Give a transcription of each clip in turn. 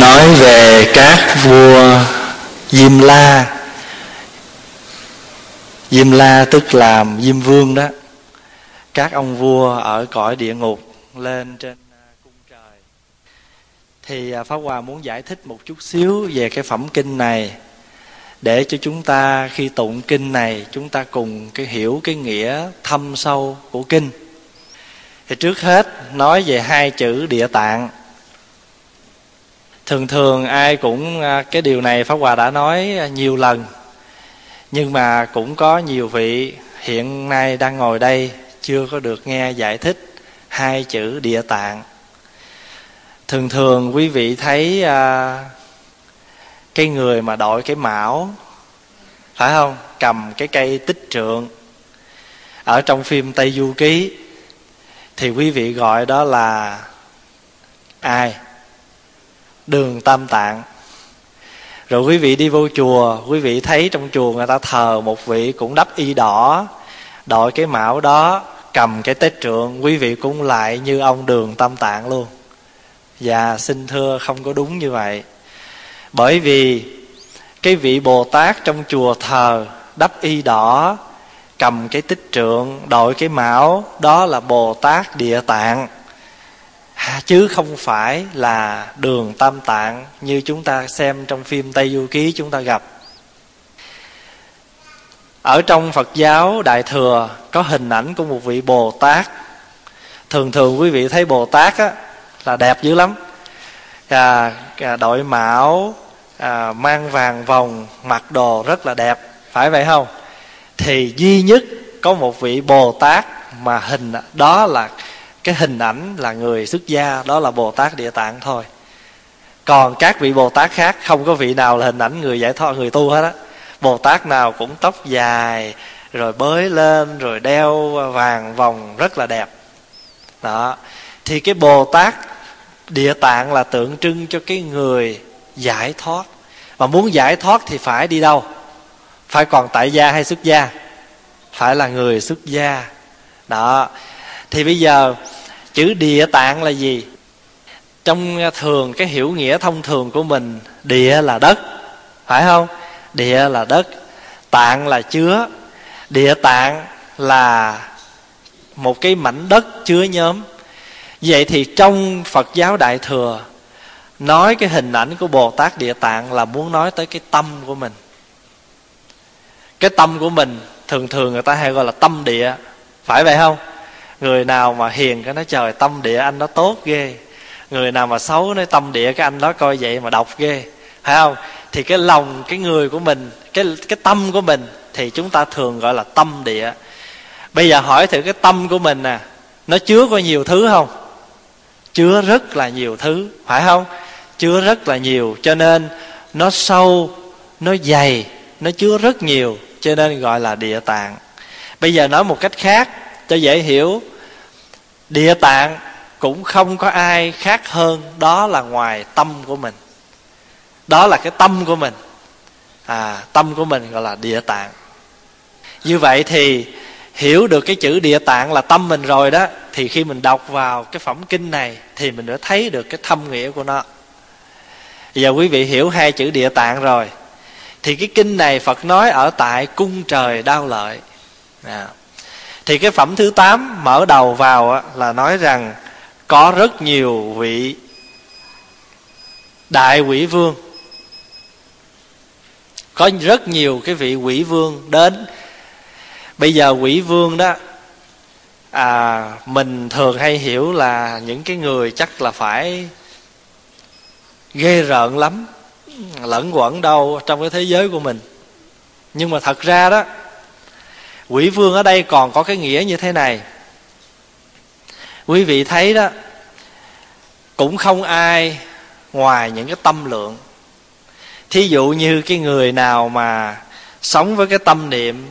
nói về các vua Diêm La. Diêm La tức là Diêm Vương đó. Các ông vua ở cõi địa ngục lên trên à, cung trời. Thì à, Pháp Hòa muốn giải thích một chút xíu về cái phẩm kinh này, Để cho chúng ta khi tụng kinh này, Chúng ta cùng cái hiểu cái nghĩa thâm sâu của kinh. Thì trước hết nói về hai chữ địa tạng thường thường ai cũng à, cái điều này pháp hòa đã nói nhiều lần. Nhưng mà cũng có nhiều vị hiện nay đang ngồi đây chưa có được nghe giải thích hai chữ địa tạng. Thường thường quý vị thấy à, cái người mà đội cái mão phải không? Cầm cái cây tích trượng ở trong phim tây du ký thì quý vị gọi đó là ai? Đường tam tạng. Rồi quý vị đi vô chùa, quý vị thấy trong chùa người ta thờ một vị cũng đắp y đỏ, đội cái mão đó, cầm cái tết trượng, quý vị cũng lại như ông đường tam tạng luôn. Và xin thưa không có đúng như vậy. Bởi vì cái vị bồ tát trong chùa thờ đắp y đỏ, cầm cái tích trượng, đội cái mão, đó là bồ tát địa tạng chứ không phải là đường tam tạng như chúng ta xem trong phim tây du ký chúng ta gặp. Ở trong phật giáo đại thừa có hình ảnh của một vị bồ tát. Thường thường quý vị thấy bồ tát á, là đẹp dữ lắm. À, à, đội mão à, mang vàng vòng mặc đồ rất là đẹp. Phải vậy không? Thì duy nhất có một vị bồ tát mà hình đó là cái hình ảnh là người xuất gia, đó là bồ tát địa tạng thôi. Còn các vị bồ tát khác, không có vị nào là hình ảnh người giải thoát, người tu hết á. Bồ tát nào cũng tóc dài, rồi bới lên, rồi đeo vàng vòng rất là đẹp. Đó. Thì cái bồ tát địa tạng là tượng trưng cho cái người giải thoát. Mà muốn giải thoát thì phải đi đâu? Phải còn tại gia hay xuất gia? Phải là người xuất gia. Đó thì bây giờ, chữ địa tạng là gì? Trong à, thường, cái hiểu nghĩa thông thường của mình, địa là đất, phải không? Địa là đất, tạng là chứa. Địa tạng là một cái mảnh đất chứa nhóm. Vậy thì trong phật giáo đại thừa, nói cái hình ảnh của bồ tát địa tạng là muốn nói tới cái tâm của mình. Cái tâm của mình, thường thường người ta hay gọi là tâm địa. Phải vậy không? Người nào mà hiền cái nó trời, tâm địa anh nó tốt ghê. Người nào mà xấu nói, tâm địa cái anh đó coi vậy mà độc ghê. Phải không? Thì cái lòng, cái người của mình, cái cái tâm của mình thì chúng ta thường gọi là tâm địa. Bây giờ hỏi thử cái tâm của mình nè, nó chứa có nhiều thứ không? Chứa rất là nhiều thứ, phải không? Chứa rất là nhiều, cho nên nó sâu, nó dày, nó chứa rất nhiều, cho nên gọi là địa tạng. Bây giờ nói một cách khác cho dễ hiểu. Địa tạng cũng không có ai khác hơn đó là ngoài tâm của mình. Đó là cái tâm của mình. À tâm của mình gọi là địa tạng. Như vậy thì hiểu được cái chữ địa tạng là tâm mình rồi đó thì khi mình đọc vào cái phẩm kinh này thì mình đã thấy được cái thâm nghĩa của nó. Giờ quý vị hiểu hai chữ địa tạng rồi thì cái kinh này phật nói ở tại cung trời đau lợi. À, thì cái phẩm thứ 8 mở đầu vào là nói rằng có rất nhiều vị đại quỷ vương. Có rất nhiều cái vị quỷ vương đến. Bây giờ quỷ vương đó à mình thường hay hiểu là những cái người chắc là phải ghê rợn lắm, lẫn quẩn đâu trong cái thế giới của mình. Nhưng mà thật ra đó quỷ vương ở đây còn có cái nghĩa như thế này. Quý vị thấy đó, cũng không ai ngoài những cái tâm lượng. Thí dụ như cái người nào mà sống với cái tâm niệm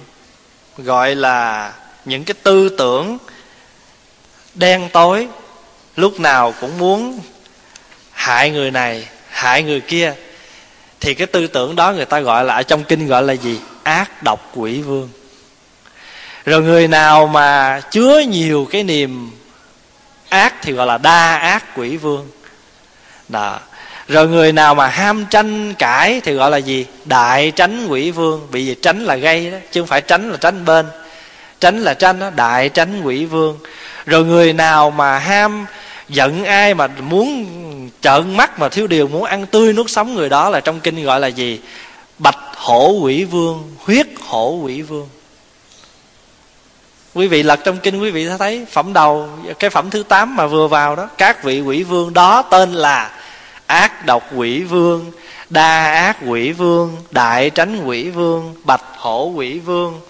gọi là những cái tư tưởng đen tối, lúc nào cũng muốn hại người này, hại người kia, thì cái tư tưởng đó người ta gọi là ở trong kinh gọi là gì? Ác độc quỷ vương rồi người nào mà chứa nhiều cái niềm ác thì gọi là đa ác quỷ vương. Đó. Rồi người nào mà ham tranh cãi thì gọi là gì? Đại tránh quỷ vương. Bị gì tránh là gây đó, chứ không phải tránh là tránh bên. Tránh là tranh đó, đại tránh quỷ vương. Rồi người nào mà ham giận ai mà muốn trợn mắt mà thiếu điều muốn ăn tươi nuốt sống người đó là trong kinh gọi là gì? Bạch hổ quỷ vương, huyết hổ quỷ vương quý vị lật trong kinh, quý vị sẽ thấy phẩm đầu, cái phẩm thứ 8 mà vừa vào đó. Các vị quỷ vương, đó tên là ác độc quỷ vương, đa ác quỷ vương, đại tránh quỷ vương, bạch hổ quỷ vương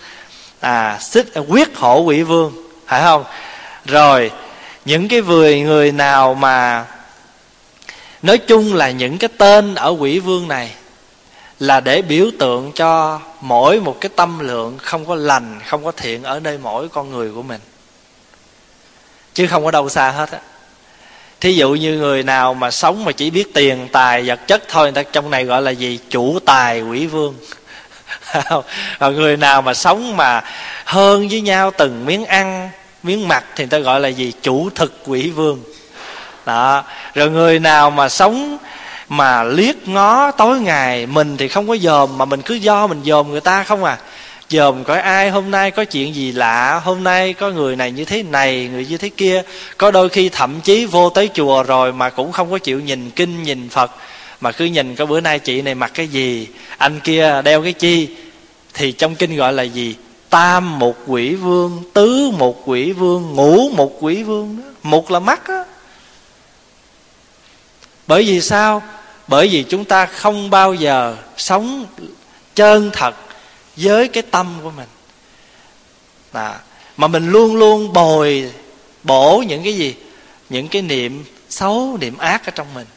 à xích à, quyết hổ quỷ vương, phải không? Rồi, những cái người người nào mà nói chung là những cái tên ở quỷ vương này là để biểu tượng cho mỗi một cái tâm lượng không có lành, không có thiện ở nơi mỗi con người của mình. Chứ không có đâu xa hết á. Thí dụ như người nào mà sống mà chỉ biết tiền, tài, vật chất thôi, người ta trong này gọi là gì? Chủ tài quỷ vương. Và người nào mà sống mà hơn với nhau từng miếng ăn, miếng mặt thì người ta gọi là gì? Chủ thực quỷ vương. Đó. Rồi người nào mà sống mà liếc ngó tối ngày, mình thì không có dòm, mà mình cứ do mình dòm người ta không à. Dòm coi ai, hôm nay có chuyện gì lạ, hôm nay có người này như thế này, người như thế kia. Có đôi khi thậm chí vô tới chùa rồi mà cũng không có chịu nhìn kinh, nhìn phật. Mà cứ nhìn có bữa nay chị này mặc cái gì, anh kia đeo cái chi. Thì trong kinh gọi là gì? Tam một quỷ vương, tứ một quỷ vương, ngũ một quỷ vương đó. một là mắt á. Bởi vì sao? Bởi vì chúng ta không bao giờ sống chân thật với cái tâm của mình. À, mà mình luôn luôn bồi bổ những cái gì? Những cái niệm xấu niệm ác ở trong mình.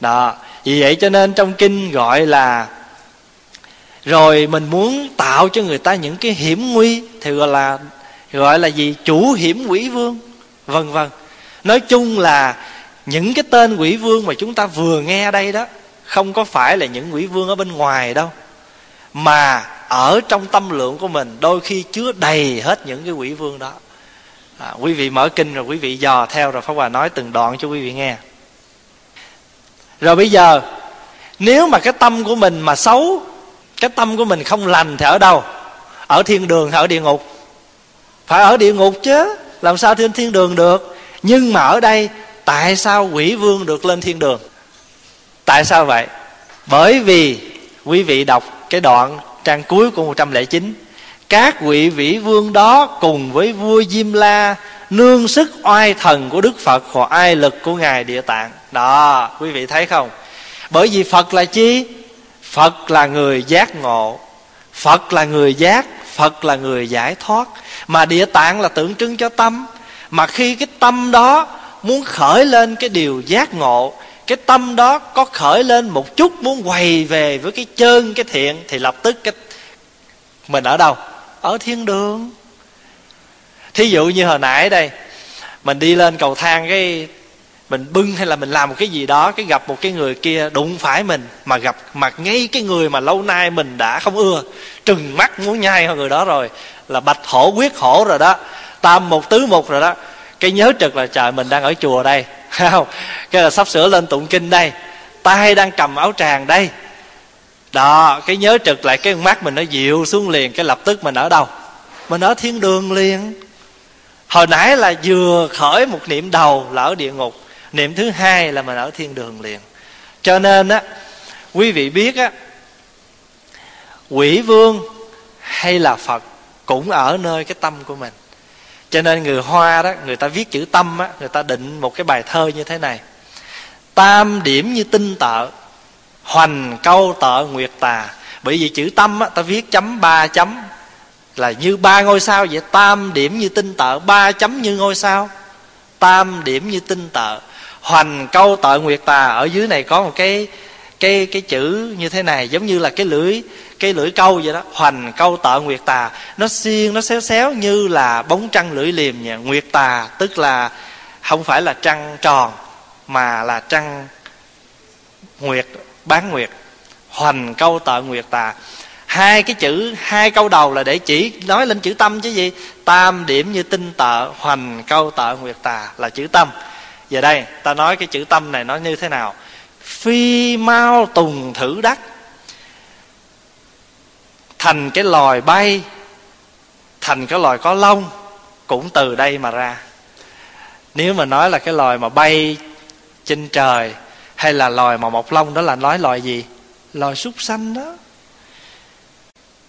Đó vì vậy cho nên trong kinh gọi là rồi mình muốn tạo cho người ta những cái hiểm nguy thì gọi là gọi là gì? Chủ hiểm quỷ vương vân vân. Nói chung là những cái tên quỷ vương mà chúng ta vừa nghe đây đó không có phải là những quỷ vương ở bên ngoài đâu. Mà ở trong tâm lượng của mình đôi khi chứa đầy hết những cái quỷ vương đó. À, quý vị mở kinh rồi quý vị dò theo rồi pháp hòa nói từng đoạn cho quý vị nghe. Rồi bây giờ nếu mà cái tâm của mình mà xấu cái tâm của mình không lành thì ở đâu? Ở thiên đường hay ở địa ngục? Phải ở địa ngục chứ làm sao thiên thiên đường được? Nhưng mà ở đây tại sao quỷ vương được lên thiên đường tại sao vậy bởi vì quý vị đọc cái đoạn trang cuối của 109 các vị vĩ vương đó cùng với vua Diêm La nương sức oai thần của Đức Phật và ai lực của Ngài Địa Tạng. Đó, quý vị thấy không? Bởi vì Phật là chi? Phật là người giác ngộ. Phật là người giác, Phật là người giải thoát. Mà Địa Tạng là tượng trưng cho tâm. Mà khi cái tâm đó muốn khởi lên cái điều giác ngộ, cái tâm đó có khởi lên một chút muốn quay về với cái chân, cái thiện, thì lập tức cái mình ở đâu? Ở thiên đường. Thí dụ như hồi nãy đây, mình đi lên cầu thang cái, mình bưng hay là mình làm một cái gì đó, cái gặp một cái người kia đụng phải mình, mà gặp mặt ngay cái người mà lâu nay mình đã không ưa, trừng mắt muốn nhai người đó rồi, là bạch hổ, quyết hổ rồi đó, tam một tứ một rồi đó cái nhớ trực là trời, mình đang ở chùa đây không? Cái là sắp sửa lên tụng kinh đây. Tay đang cầm áo tràng đây. Đó, cái nhớ trực lại cái mắt mình nó dịu xuống liền, cái lập tức mình ở đâu? Mình ở thiên đường liền. Hồi nãy là vừa khởi một niệm đầu là ở địa ngục, niệm thứ hai là mình ở thiên đường liền. Cho nên á, quý vị biết á, quỷ vương hay là phật cũng ở nơi cái tâm của mình cho nên người hoa đó, người ta viết chữ tâm á, người ta định một cái bài thơ như thế này. Tam điểm như tinh tợ, hoành câu tợ nguyệt tà. Bởi vì chữ tâm á, ta viết chấm ba chấm, là như ba ngôi sao vậy? Tam điểm như tinh tợ, ba chấm như ngôi sao? Tam điểm như tinh tợ, hoành câu tợ nguyệt tà. Ở dưới này có một cái cái cái chữ như thế này, giống như là cái lưỡi cái lưỡi câu vậy đó, hoành câu tợ nguyệt tà. Nó xiên, nó xéo xéo như là bóng trăng lưỡi liềm nha nguyệt tà tức là không phải là trăng tròn, mà là trăng nguyệt, bán nguyệt. Hoành câu tợ nguyệt tà. Hai cái chữ, hai câu đầu là để chỉ nói lên chữ tâm chứ gì? Tam điểm như tinh tợ, hoành câu tợ nguyệt tà là chữ tâm. Giờ đây, ta nói cái chữ tâm này nó như thế nào? Phi mau tùng thử đắc thành cái loài bay, thành cái loài có lông, cũng từ đây mà ra. Nếu mà nói là cái loài mà bay trên trời, hay là loài mà mọc lông, đó là nói loài gì? Loài súc sanh đó.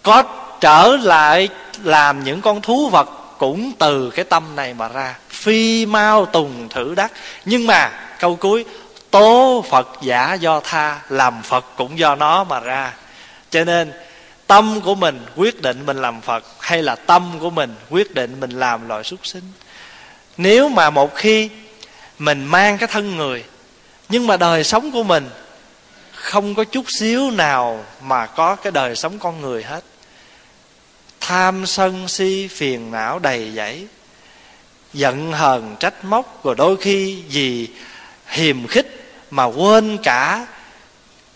Có trở lại làm những con thú vật cũng từ cái tâm này mà ra. Phi mau tùng thử đắc. Nhưng mà, câu cuối, tố phật giả do tha, làm phật cũng do nó mà ra. Cho nên tâm của mình quyết định mình làm phật hay là tâm của mình quyết định mình làm loài súc sinh. Nếu mà một khi mình mang cái thân người, nhưng mà đời sống của mình không có chút xíu nào mà có cái đời sống con người hết. Tham sân si phiền não đầy dẫy, giận hờn trách móc, rồi đôi khi vì hiềm khích mà quên cả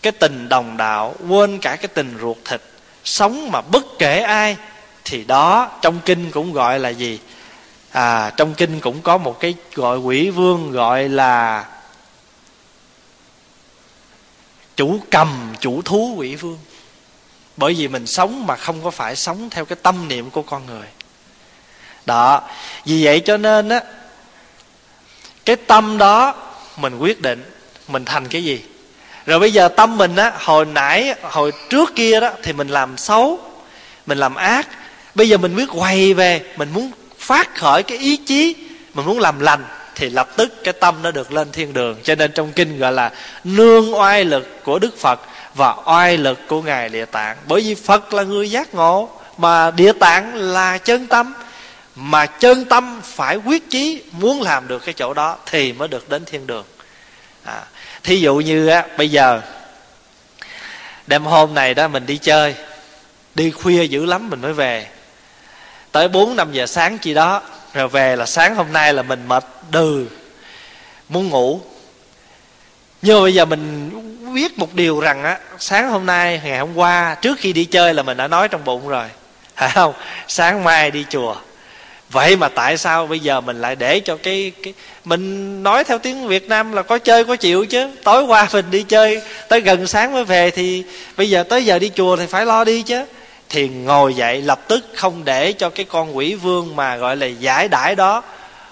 cái tình đồng đạo, quên cả cái tình ruột thịt sống mà bất kể ai, thì đó, trong kinh cũng gọi là gì? À trong kinh cũng có một cái gọi quỷ vương gọi là chủ cầm, chủ thú quỷ vương. Bởi vì mình sống mà không có phải sống theo cái tâm niệm của con người. Đó, vì vậy cho nên á, cái tâm đó mình quyết định mình thành cái gì? Rồi bây giờ tâm mình á hồi nãy hồi trước kia đó thì mình làm xấu mình làm ác. Bây giờ mình biết quay về mình muốn phát khởi cái ý chí mình muốn làm lành thì lập tức cái tâm nó được lên thiên đường. Cho nên trong kinh gọi là nương oai lực của đức phật và oai lực của ngài địa tạng. Bởi vì phật là người giác ngộ mà địa tạng là chân tâm. Mà chân tâm phải quyết chí muốn làm được cái chỗ đó thì mới được đến thiên đường. À, thí dụ như á, bây giờ, đêm hôm này đó mình đi chơi, đi khuya dữ lắm mình mới về. Tới bốn, năm giờ sáng chi đó, rồi về là sáng hôm nay là mình mệt đừ, muốn ngủ. Nhưng mà bây giờ mình biết một điều rằng á, sáng hôm nay, ngày hôm qua, trước khi đi chơi là mình đã nói trong bụng rồi. Phải không? Sáng mai đi chùa vậy mà tại sao bây giờ mình lại để cho cái cái, mình nói theo tiếng việt nam là có chơi có chịu chứ? Tối qua mình đi chơi, tới gần sáng mới về thì bây giờ tới giờ đi chùa thì phải lo đi chứ. Thì ngồi dậy lập tức không để cho cái con quỷ vương mà gọi là giải đãi đó,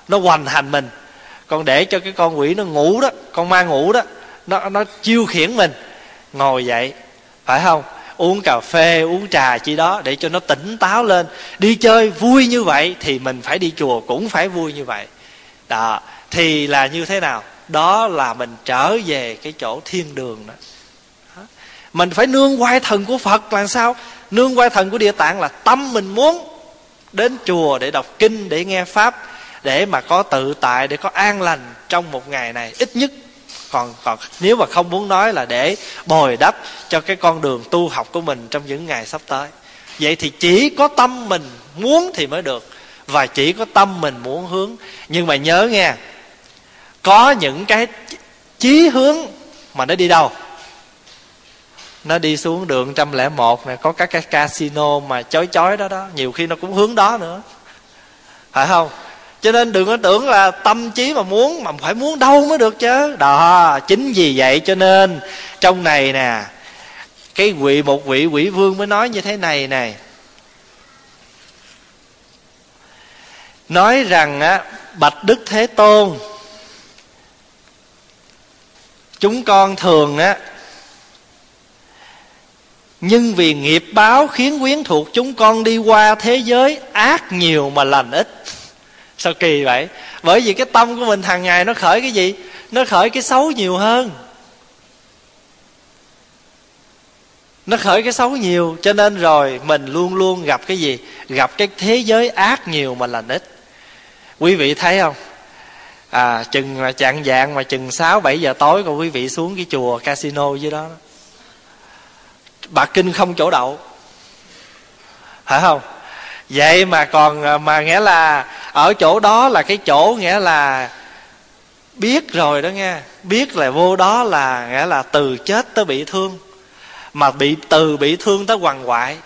nó hoành hành mình. Còn để cho cái con quỷ nó ngủ đó, con ma ngủ đó, nó nó chiêu khiển mình. Ngồi dậy, phải không? Uống cà phê, uống trà chi đó để cho nó tỉnh táo lên. Đi chơi vui như vậy thì mình phải đi chùa cũng phải vui như vậy. Đó, thì là như thế nào? Đó là mình trở về cái chỗ thiên đường đó. Mình phải nương quay thần của phật là sao? Nương quay thần của địa tạng là tâm mình muốn đến chùa để đọc kinh, để nghe pháp, để mà có tự tại, để có an lành trong một ngày này. Ít nhất còn còn nếu mà không muốn nói là để bồi đắp cho cái con đường tu học của mình trong những ngày sắp tới. Vậy thì chỉ có tâm mình muốn thì mới được, và chỉ có tâm mình muốn hướng. Nhưng mà nhớ nghe, có những cái chí hướng mà nó đi đâu? Nó đi xuống đường trăm lẻ một này có các cái casino mà chói chói đó đó, nhiều khi nó cũng hướng đó nữa. Phải không? Cho nên đừng có tưởng là tâm trí mà muốn mà phải muốn đâu mới được chứ. Đó, chính vì vậy cho nên trong này nè, cái quỷ, một vị quỷ vương mới nói như thế này này nói rằng á, bạch đức thế tôn, chúng con thường á, nhưng vì nghiệp báo khiến quyến thuộc chúng con đi qua thế giới ác nhiều mà lành ít sao kỳ vậy? Bởi vì cái tâm của mình hàng ngày nó khởi cái gì? Nó khởi cái xấu nhiều hơn. Nó khởi cái xấu nhiều, cho nên rồi mình luôn luôn gặp cái gì? Gặp cái thế giới ác nhiều mà là ít quý vị thấy không? À chừng mà chạng dạng mà chừng sáu, bảy giờ tối còn quý vị xuống cái chùa, casino dưới đó. Bạc kinh không chỗ đậu. Phải không? Vậy mà còn à, mà nghĩa là ở chỗ đó là cái chỗ nghĩa là biết rồi đó nghe. Biết là vô đó là nghĩa là từ chết tới bị thương. Mà bị, từ bị thương tới hoàng hoại.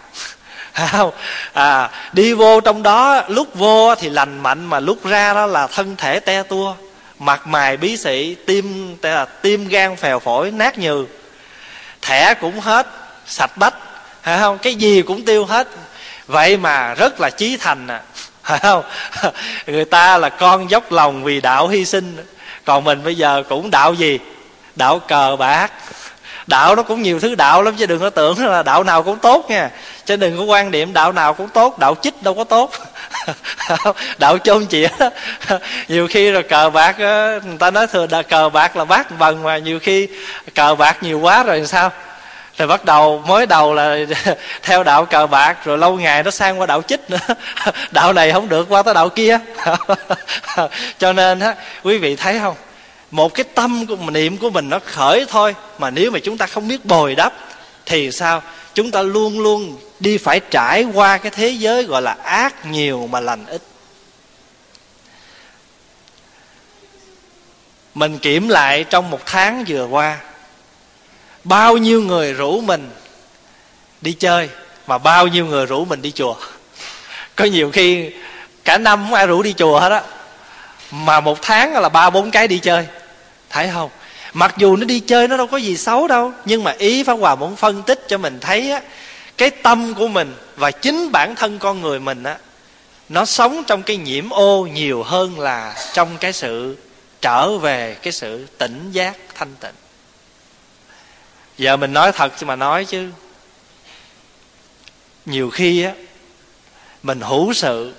Không? À đi vô trong đó, lúc vô thì lành mạnh, mà lúc ra đó là thân thể te tua. Mặt mày bí sĩ tim là tim gan phèo phổi, nát nhừ. Thẻ cũng hết, sạch bách. Phải không? Cái gì cũng tiêu hết. Vậy mà rất là chí thành à phải không? Người ta là con dốc lòng vì đạo hy sinh. Còn mình bây giờ cũng đạo gì? Đạo cờ bạc. Đạo nó cũng nhiều thứ đạo lắm chứ đừng có tưởng là đạo nào cũng tốt nha. Chứ đừng có quan niệm đạo nào cũng tốt, đạo chích đâu có tốt. Đạo chôn chĩa nhiều khi rồi cờ bạc ờ, người ta nói thường cờ bạc là bác bần mà nhiều khi cờ bạc nhiều quá rồi sao? Rồi bắt đầu, mới đầu là theo đạo cờ bạc, rồi lâu ngày nó sang qua đạo chích nữa. Đạo này không được qua tới đạo kia. Cho nên á, quý vị thấy không? Một cái tâm của niệm của mình nó khởi thôi, mà nếu mà chúng ta không biết bồi đắp, thì sao? Chúng ta luôn luôn đi phải trải qua cái thế giới gọi là ác nhiều mà lành ít. Mình kiểm lại trong một tháng vừa qua bao nhiêu người rủ mình đi chơi mà bao nhiêu người rủ mình đi chùa? Có nhiều khi cả năm không ai rủ đi chùa hết á, mà một tháng là ba bốn cái đi chơi. Thấy không? Mặc dù nó đi chơi nó đâu có gì xấu đâu, nhưng mà ý pháp hòa muốn phân tích cho mình thấy á, cái tâm của mình và chính bản thân con người mình á, nó sống trong cái nhiễm ô nhiều hơn là trong cái sự trở về cái sự tỉnh giác thanh tịnh giờ mình nói thật chứ mà nói chứ. Nhiều khi á, mình hữu sự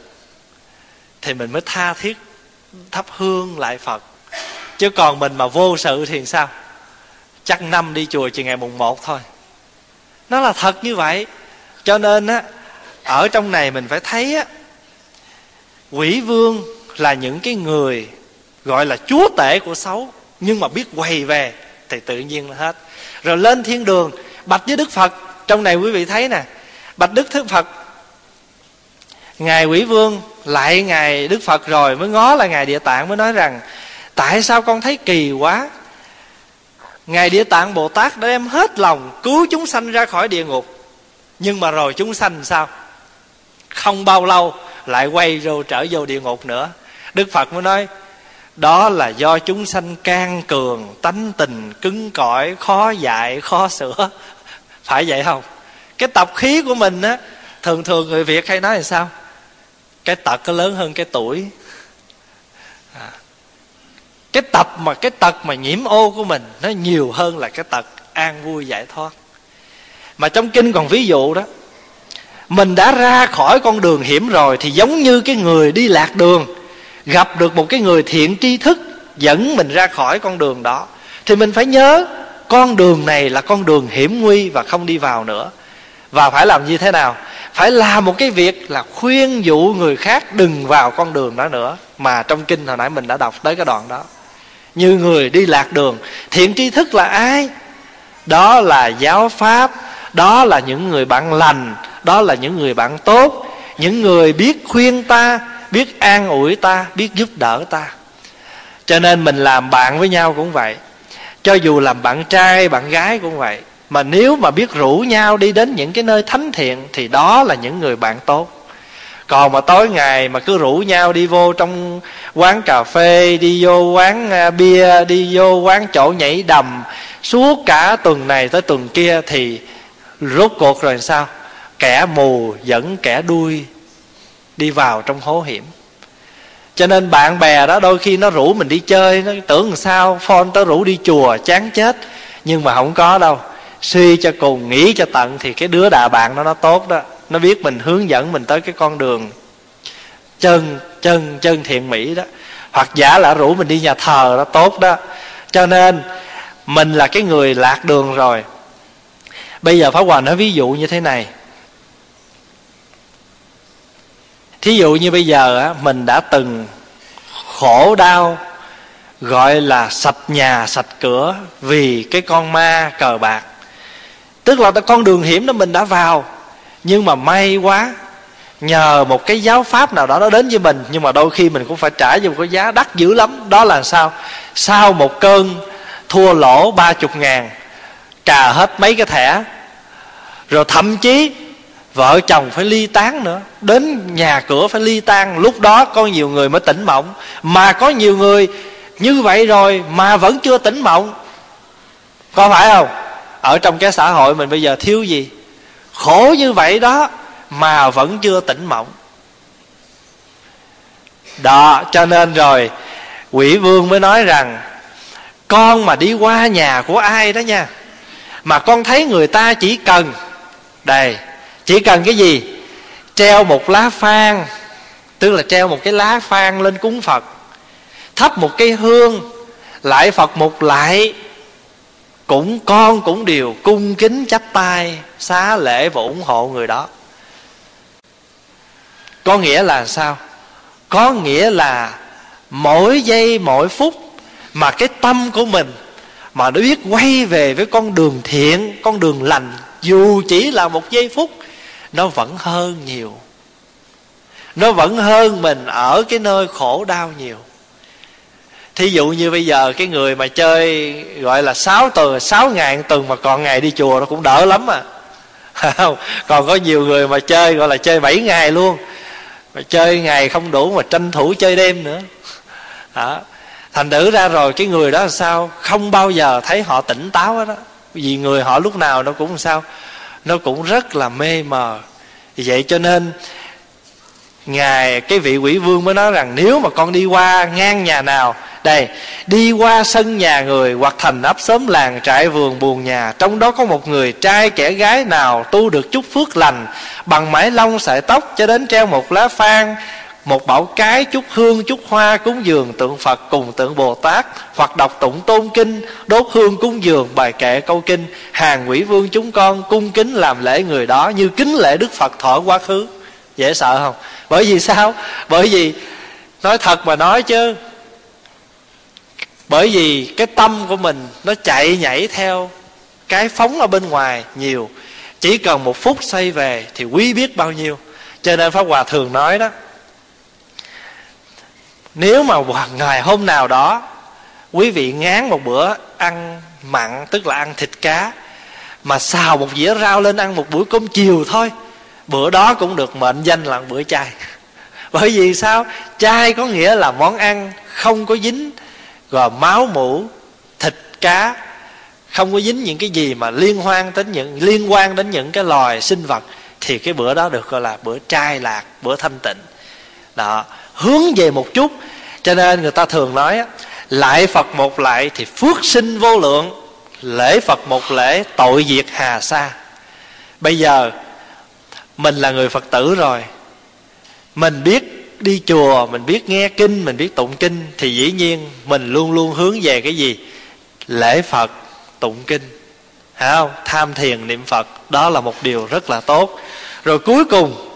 thì mình mới tha thiết, thắp hương lại phật. Chứ còn mình mà vô sự thì sao? Chắc năm đi chùa chỉ ngày mùng một thôi. Nó là thật như vậy. Cho nên á, ở trong này mình phải thấy á, quỷ vương là những cái người gọi là chúa tể của xấu. Nhưng mà biết quay về thì tự nhiên là hết rồi lên thiên đường, bạch với đức phật. Trong này quý vị thấy nè, bạch đức thức phật. Ngài quỷ vương lại ngài đức phật rồi, mới ngó là ngài địa tạng, mới nói rằng, tại sao con thấy kỳ quá? Ngài địa tạng bồ tát đã đem hết lòng cứu chúng sanh ra khỏi địa ngục. Nhưng mà rồi chúng sanh sao? Không bao lâu lại quay rồi trở vô địa ngục nữa. Đức phật mới nói đó là do chúng sanh can cường, tánh tình, cứng cỏi, khó dạy, khó sửa. Phải vậy không? Cái tập khí của mình á, thường thường người việt hay nói là sao? Cái tật có lớn hơn cái tuổi. À. cái tập mà, cái tật mà nhiễm ô của mình, nó nhiều hơn là cái tật an vui giải thoát. Mà trong kinh còn ví dụ đó, mình đã ra khỏi con đường hiểm rồi thì giống như cái người đi lạc đường gặp được một cái người thiện tri thức, dẫn mình ra khỏi con đường đó, thì mình phải nhớ con đường này là con đường hiểm nguy và không đi vào nữa. Và phải làm như thế nào? Phải làm một cái việc là khuyên dụ người khác đừng vào con đường đó nữa, mà trong kinh hồi nãy mình đã đọc tới cái đoạn đó. Như người đi lạc đường, thiện tri thức là ai? Đó là giáo pháp, đó là những người bạn lành, đó là những người bạn tốt, những người biết khuyên ta biết an ủi ta, biết giúp đỡ ta. Cho nên mình làm bạn với nhau cũng vậy. Cho dù làm bạn trai, bạn gái cũng vậy. Mà nếu mà biết rủ nhau đi đến những cái nơi thánh thiện, thì đó là những người bạn tốt. Còn mà tối ngày mà cứ rủ nhau đi vô trong quán cà phê, đi vô quán à, bia, đi vô quán chỗ nhảy đầm, suốt cả tuần này tới tuần kia thì rốt cuộc rồi sao? Kẻ mù dẫn kẻ đuôi đi vào trong hố hiểm. Cho nên bạn bè đó đôi khi nó rủ mình đi chơi, nó tưởng làm sao phone tới rủ đi chùa, chán chết. Nhưng mà không có đâu. Suy cho cùng, nghĩ cho tận thì cái đứa đà bạn nó nó tốt đó. Nó biết mình hướng dẫn mình tới cái con đường chân chân chân thiện mỹ đó. Hoặc giả là rủ mình đi nhà thờ đó, tốt đó. Cho nên, mình là cái người lạc đường rồi. Bây giờ pháp hòa nói ví dụ như thế này. Thí dụ như bây giờ á, mình đã từng khổ đau, gọi là sạch nhà sạch cửa vì cái con ma cờ bạc. Tức là con đường hiểm đó mình đã vào, nhưng mà may quá, nhờ một cái giáo pháp nào đó nó đến với mình, nhưng mà đôi khi mình cũng phải trả cho một cái giá đắt dữ lắm. Đó là sao? Sau một cơn thua lỗ ba chục ngàn, cà hết mấy cái thẻ, rồi thậm chí vợ chồng phải ly tán nữa. Đến nhà cửa phải ly tan lúc đó có nhiều người mới tỉnh mộng. Mà có nhiều người như vậy rồi mà vẫn chưa tỉnh mộng. Có phải không? Ở trong cái xã hội mình bây giờ thiếu gì? Khổ như vậy đó mà vẫn chưa tỉnh mộng. Đó, cho nên rồi quỷ vương mới nói rằng, con mà đi qua nhà của ai đó nha, mà con thấy người ta chỉ cần đây chỉ cần cái gì? Treo một lá phan tức là treo một cái lá phan lên cúng phật. Thắp một cây hương, lại phật một lại. Cũng con cũng đều cung kính chắp tay, xá lễ và ủng hộ người đó. Có nghĩa là sao? Có nghĩa là mỗi giây, mỗi phút mà cái tâm của mình mà nó biết quay về với con đường thiện, con đường lành, dù chỉ là một giây phút nó vẫn hơn nhiều. Nó vẫn hơn mình ở cái nơi khổ đau nhiều. Thí dụ như bây giờ cái người mà chơi gọi là sáu tuần 6 ngày tuần mà còn ngày đi chùa nó cũng đỡ lắm à. Không, còn có nhiều người mà chơi gọi là chơi 7 ngày luôn. Mà chơi ngày không đủ mà tranh thủ chơi đêm nữa. Đó. Thành thử ra rồi cái người đó là sao? Không bao giờ thấy họ tỉnh táo hết đó vì người họ lúc nào nó cũng sao? Nó cũng rất là mê mờ. Vậy cho nên, ngài, cái vị quỷ vương mới nói rằng, nếu mà con đi qua ngang nhà nào, đây, đi qua sân nhà người hoặc thành ấp xóm làng trại vườn buồn nhà, trong đó có một người trai kẻ gái nào tu được chút phước lành, bằng mái lông sợi tóc cho đến treo một lá phan một bảo cái, chút hương, chút hoa cúng dường tượng phật cùng tượng bồ tát. Hoặc đọc tụng tôn kinh, đốt hương cúng dường, bài kệ câu kinh. Hàng quỷ vương chúng con cung kính làm lễ người đó như kính lễ đức phật thọ quá khứ. Dễ sợ không? Bởi vì sao? Bởi vì, nói thật mà nói chứ. Bởi vì cái tâm của mình nó chạy nhảy theo cái phóng ở bên ngoài nhiều. Chỉ cần một phút xoay về thì quý biết bao nhiêu. Cho nên pháp hòa thường nói đó nếu mà ngày hôm nào đó, quý vị ngán một bữa ăn mặn, tức là ăn thịt cá, mà xào một dĩa rau lên ăn một buổi cơm chiều thôi, bữa đó cũng được mệnh danh là bữa chay. Bởi vì sao? Chay có nghĩa là món ăn không có dính gồm máu mũ thịt cá, không có dính những cái gì mà liên quan đến những, liên quan đến những cái loài sinh vật, thì cái bữa đó được gọi là bữa trai lạc, bữa thanh tịnh. Đó hướng về một chút. Cho nên người ta thường nói lại phật một lại thì phước sinh vô lượng, lễ phật một lễ tội diệt hà sa. Bây giờ, mình là người phật tử rồi. Mình biết đi chùa, mình biết nghe kinh, mình biết tụng kinh thì dĩ nhiên mình luôn luôn hướng về cái gì? Lễ phật, tụng kinh. Thấy không? Tham thiền niệm phật, đó là một điều rất là tốt. Rồi cuối cùng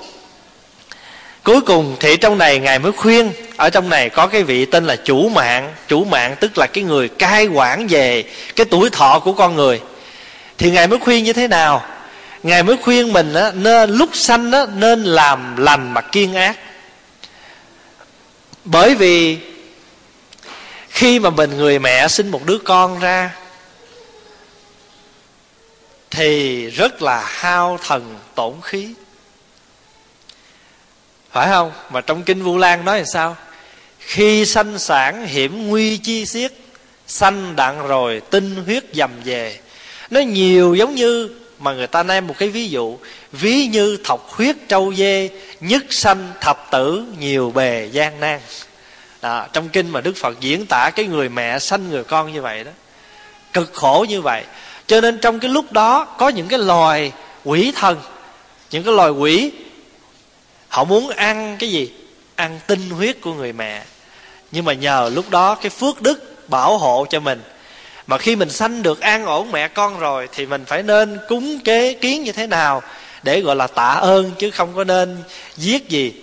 cuối cùng thì trong này ngài mới khuyên ở trong này có cái vị tên là chủ mạng. Chủ mạng tức là cái người cai quản về cái tuổi thọ của con người. Thì ngài mới khuyên như thế nào? Ngài mới khuyên mình á, nên lúc sanh á, nên làm lành mà kiên ác. Bởi vì khi mà mình người mẹ sinh một đứa con ra thì rất là hao thần tổn khí phải không? Mà trong kinh vu lan nói là sao? Khi sanh sản hiểm nguy chi xiết sanh đặng rồi tinh huyết dầm về. Nó nhiều giống như mà người ta nêm một cái ví dụ ví như thọc huyết trâu dê nhất sanh thập tử nhiều bề gian nan. Đó, trong kinh mà đức phật diễn tả cái người mẹ sanh người con như vậy đó cực khổ như vậy. Cho nên trong cái lúc đó có những cái loài quỷ thần những cái loài quỷ họ muốn ăn cái gì? Ăn tinh huyết của người mẹ. Nhưng mà nhờ lúc đó cái phước đức bảo hộ cho mình. Mà khi mình sanh được an ổn mẹ con rồi thì mình phải nên cúng kế kiến như thế nào để gọi là tạ ơn chứ không có nên giết gì?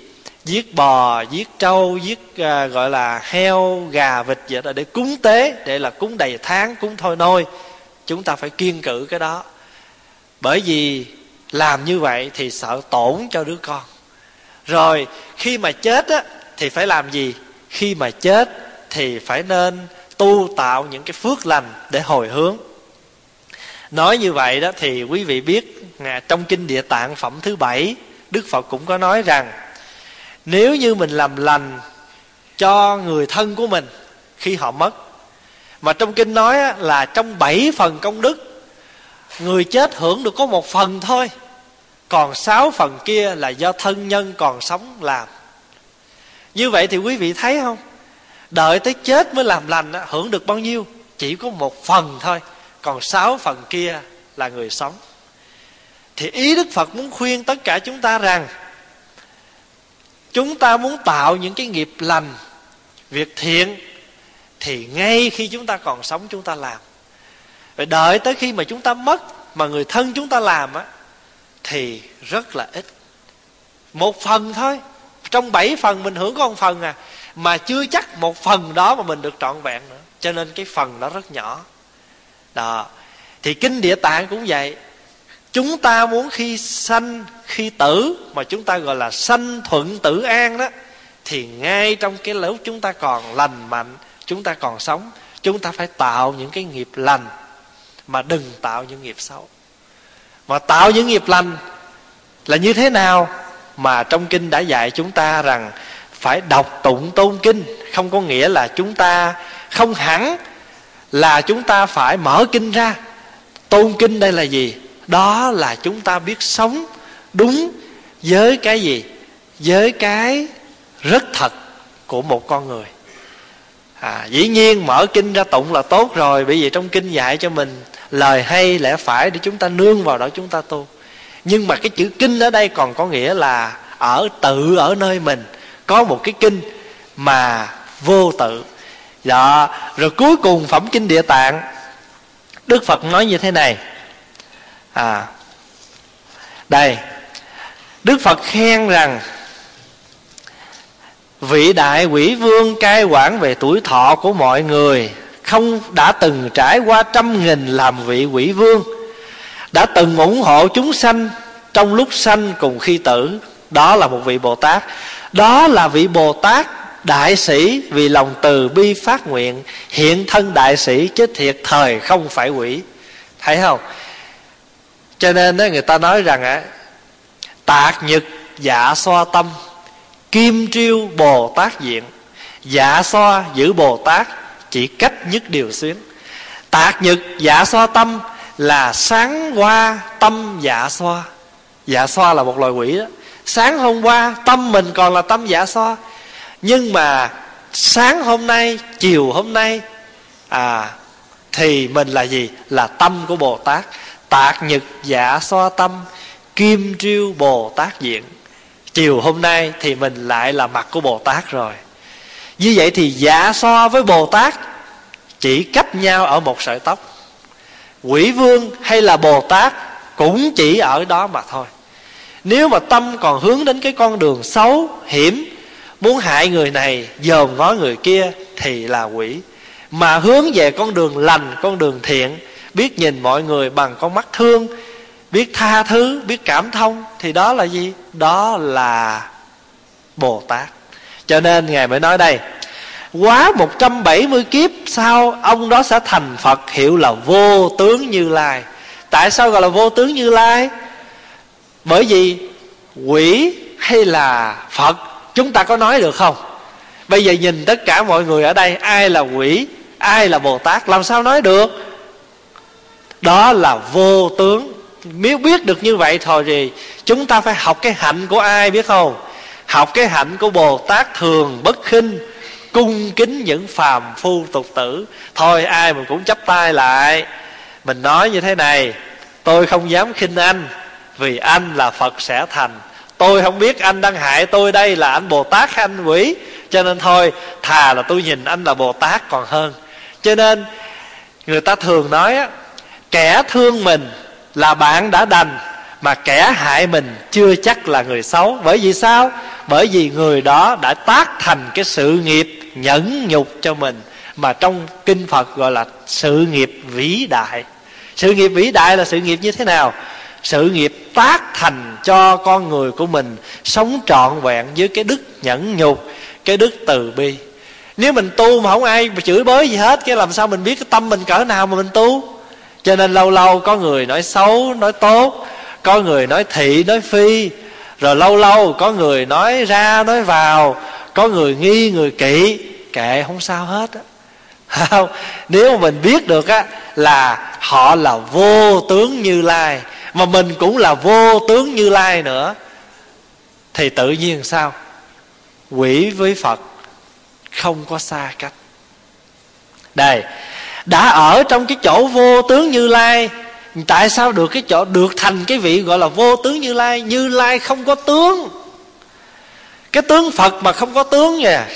Giết bò giết trâu giết uh, gọi là heo gà vịt vậy đó để cúng tế để là cúng đầy tháng cúng thôi nôi. Chúng ta phải kiên cử cái đó. Bởi vì làm như vậy thì sợ tổn cho đứa con rồi, khi mà chết á, thì phải làm gì? Khi mà chết thì phải nên tu tạo những cái phước lành để hồi hướng. Nói như vậy đó thì quý vị biết trong kinh địa tạng phẩm thứ bảy, đức phật cũng có nói rằng, nếu như mình làm lành cho người thân của mình khi họ mất. Mà trong kinh nói là trong bảy phần công đức, người chết hưởng được có một phần thôi còn sáu phần kia là do thân nhân còn sống làm. Như vậy thì quý vị thấy không? Đợi tới chết mới làm lành hưởng được bao nhiêu? Chỉ có một phần thôi. Còn sáu phần kia là người sống. Thì ý đức phật muốn khuyên tất cả chúng ta rằng, chúng ta muốn tạo những cái nghiệp lành, việc thiện, thì ngay khi chúng ta còn sống chúng ta làm. Phải đợi tới khi mà chúng ta mất mà người thân chúng ta làm á thì rất là ít. Một phần thôi. Trong bảy phần mình hưởng có một phần à. Mà chưa chắc một phần đó mà mình được trọn vẹn nữa. Cho nên cái phần đó rất nhỏ. Đó. Thì kinh địa tạng cũng vậy. Chúng ta muốn khi sanh, khi tử, mà chúng ta gọi là sanh thuận tử an đó, thì ngay trong cái lúc chúng ta còn lành mạnh, chúng ta còn sống, chúng ta phải tạo những cái nghiệp lành, mà đừng tạo những nghiệp xấu mà tạo những nghiệp lành là như thế nào mà trong kinh đã dạy chúng ta rằng phải đọc tụng tôn kinh. Không có nghĩa là chúng ta không hẳn là chúng ta phải mở kinh ra. Tôn kinh đây là gì? Đó là chúng ta biết sống đúng với cái gì? Với cái rất thật của một con người. À, dĩ nhiên mở kinh ra tụng là tốt rồi. Bởi vì trong kinh dạy cho mình lời hay lẽ phải để chúng ta nương vào đó chúng ta tu. Nhưng mà cái chữ kinh ở đây còn có nghĩa là ở tự, ở nơi mình. Có một cái kinh mà vô tự. Đó rồi cuối cùng phẩm kinh địa tạng, đức phật nói như thế này. À đây, đức phật khen rằng, vị đại quỷ vương cai quản về tuổi thọ của mọi người không đã từng trải qua trăm nghìn làm vị quỷ vương đã từng ủng hộ chúng sanh trong lúc sanh cùng khi tử. Đó là một vị bồ tát. Đó là vị bồ tát đại sĩ vì lòng từ bi phát nguyện hiện thân đại sĩ chứ thiệt thời không phải quỷ. Thấy không? Cho nên đó, người ta nói rằng á tạc nhật dạ xoa tâm kim triêu bồ tát diện. Dạ xoa giữ bồ tát chỉ cách nhất điều xuyến. Tạc nhật dạ xoa tâm là sáng qua tâm dạ xoa. Dạ xoa là một loài quỷ đó. Sáng hôm qua tâm mình còn là tâm dạ xoa. Nhưng mà sáng hôm nay, chiều hôm nay à thì mình là gì? Là tâm của bồ tát. Tạc nhật dạ xoa tâm, kim triêu bồ tát diện. Chiều hôm nay thì mình lại là mặt của bồ tát rồi như vậy thì dạ so với bồ tát, chỉ cách nhau ở một sợi tóc. Quỷ vương hay là bồ tát cũng chỉ ở đó mà thôi. Nếu mà tâm còn hướng đến cái con đường xấu, hiểm, muốn hại người này dòm ngó người kia thì là quỷ. Mà hướng về con đường lành, con đường thiện, biết nhìn mọi người bằng con mắt thương, biết tha thứ, biết cảm thông, thì đó là gì? Đó là bồ tát cho nên ngài mới nói đây, quá 170 kiếp sau, ông đó sẽ thành Phật. Hiệu là vô tướng Như Lai. Tại sao gọi là vô tướng Như Lai? Bởi vì quỷ hay là Phật, Chúng ta có nói được không? Bây giờ nhìn tất cả mọi người ở đây, Ai là quỷ, Ai là Bồ Tát, Làm sao nói được? Đó là vô tướng. Nếu biết được như vậy thôi thì Chúng ta phải học cái hạnh của ai biết không? Học cái hạnh của Bồ Tát thường bất khinh, cung kính những phàm phu tục tử. Thôi ai mình cũng chấp tay lại. Mình nói như thế này, tôi không dám khinh anh, vì anh là phật sẽ thành. Tôi không biết anh đang hại tôi đây là anh bồ tát hay anh quỷ. Cho nên thôi, thà là tôi nhìn anh là bồ tát còn hơn. Cho nên, người ta thường nói kẻ thương mình là bạn đã đành mà kẻ hại mình chưa chắc là người xấu. Bởi vì sao? Bởi vì người đó đã tác thành cái sự nghiệp nhẫn nhục cho mình, mà trong kinh phật gọi là sự nghiệp vĩ đại. Sự nghiệp vĩ đại là sự nghiệp như thế nào? Sự nghiệp tác thành cho con người của mình sống trọn vẹn với cái đức nhẫn nhục, cái đức từ bi. Nếu mình tu mà không ai mà chửi bới gì hết, cái làm sao mình biết cái tâm mình cỡ nào mà mình tu? Cho nên lâu lâu có người nói xấu, nói tốt có người nói thị, nói phi, rồi lâu lâu có người nói ra, nói vào. Có người nghi, người kỵ, kệ không sao hết á. Không? Nếu mà mình biết được á, là họ là vô tướng như lai, mà mình cũng là vô tướng như lai nữa, thì tự nhiên sao? Quỷ với phật không có xa cách. Đây, đã ở trong cái chỗ vô tướng như lai tại sao được cái chỗ được thành cái vị gọi là vô tướng như lai? Như lai không có tướng. Cái tướng phật mà không có tướng nha.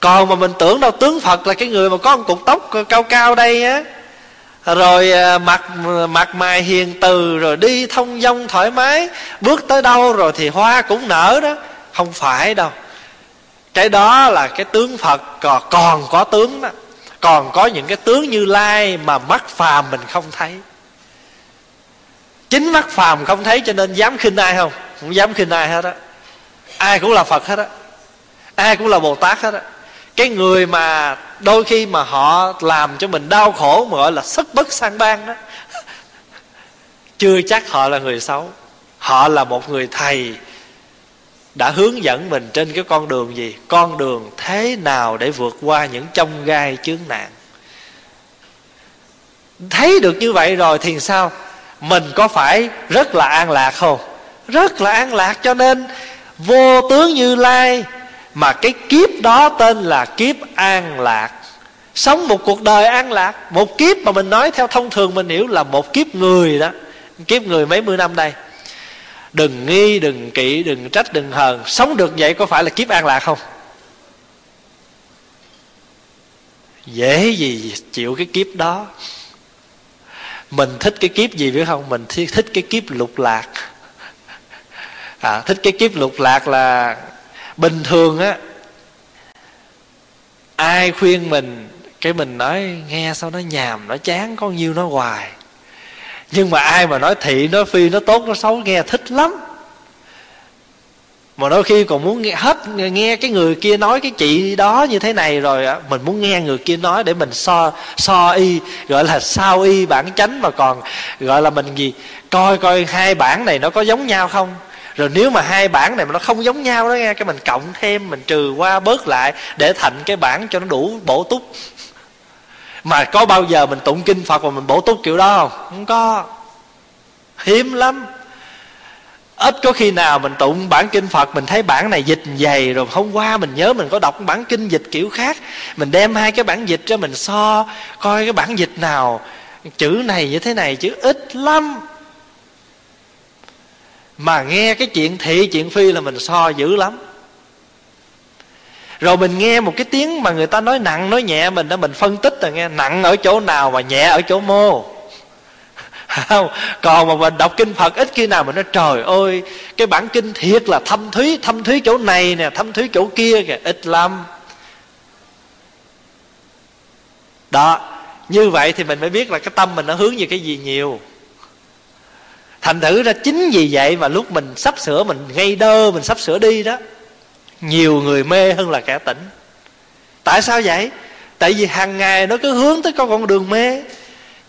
Còn mà mình tưởng đâu, tướng phật là cái người mà có một cục tóc cao cao đây á. Rồi à, mặt mặt mày hiền từ, rồi đi thông dong thoải mái. Bước tới đâu rồi thì hoa cũng nở đó. Không phải đâu. Cái đó là cái tướng phật còn còn có tướng đó. Còn có những cái tướng như lai mà mắt phàm mình không thấy chính mắt phàm không thấy cho nên dám khinh ai không? Không dám khinh ai hết á. Ai cũng là phật hết á. Ai cũng là bồ tát hết á. Cái người mà đôi khi mà họ làm cho mình đau khổ mà gọi là sức bất sang ban đó, chưa chắc họ là người xấu. Họ là một người thầy đã hướng dẫn mình trên cái con đường gì? Con đường thế nào để vượt qua những trong gai chướng nạn? Thấy được như vậy rồi thì sao? Mình có phải rất là an lạc không? Rất là an lạc cho nên vô tướng như lai, mà cái kiếp đó tên là kiếp an lạc. Sống một cuộc đời an lạc, một kiếp mà mình nói theo thông thường mình hiểu là một kiếp người đó. Kiếp người mấy mươi năm đây. Đừng nghi, đừng kỵ, đừng trách, đừng hờn. Sống được vậy có phải là kiếp an lạc không? Dễ gì chịu cái kiếp đó mình thích cái kiếp gì biết không? Mình thích cái kiếp lục lạc. À, thích cái kiếp lục lạc là bình thường á ai khuyên mình cái mình nói nghe sao nó nhàm nó chán có nhiêu nó hoài. Nhưng mà ai mà nói thị nói phi nó tốt nó xấu nghe thích lắm mà đôi khi còn muốn nghe hết, nghe cái người kia nói cái chị đó như thế này rồi mình muốn nghe người kia nói để mình so so y, gọi là sao y bản chánh mà còn, gọi là mình gì, coi coi hai bản này nó có giống nhau không? Rồi nếu mà hai bản này mà nó không giống nhau đó nghe, cái mình cộng thêm, mình trừ qua bớt lại để thành cái bản cho nó đủ bổ túc. Mà có bao giờ mình tụng kinh phật mà mình bổ túc kiểu đó không? Không có. Hiếm lắm ít có khi nào mình tụng bản kinh phật, mình thấy bản này dịch dày rồi, hôm qua mình nhớ mình có đọc bản kinh dịch kiểu khác. Mình đem hai cái bản dịch cho mình so, coi cái bản dịch nào chữ này như thế này, chữ ít lắm. Mà nghe cái chuyện thị, chuyện phi là mình so dữ lắm. Rồi mình nghe một cái tiếng mà người ta nói nặng, nói nhẹ mình đó, mình phân tích rồi nghe, nặng ở chỗ nào mà nhẹ ở chỗ mô không, còn mà mình đọc kinh phật ít khi nào mình nói, trời ơi, cái bản kinh thiệt là thâm thúy thâm thúy chỗ này nè, thâm thúy chỗ kia kìa, ít lắm. Đó, như vậy thì mình mới biết là cái tâm mình nó hướng về cái gì nhiều. Thành thử ra chính vì vậy mà lúc mình sắp sửa, mình ngây đơ, mình sắp sửa đi đó, nhiều người mê hơn là kẻ tỉnh. Tại sao vậy? Tại vì hàng ngày nó cứ hướng tới con đường mê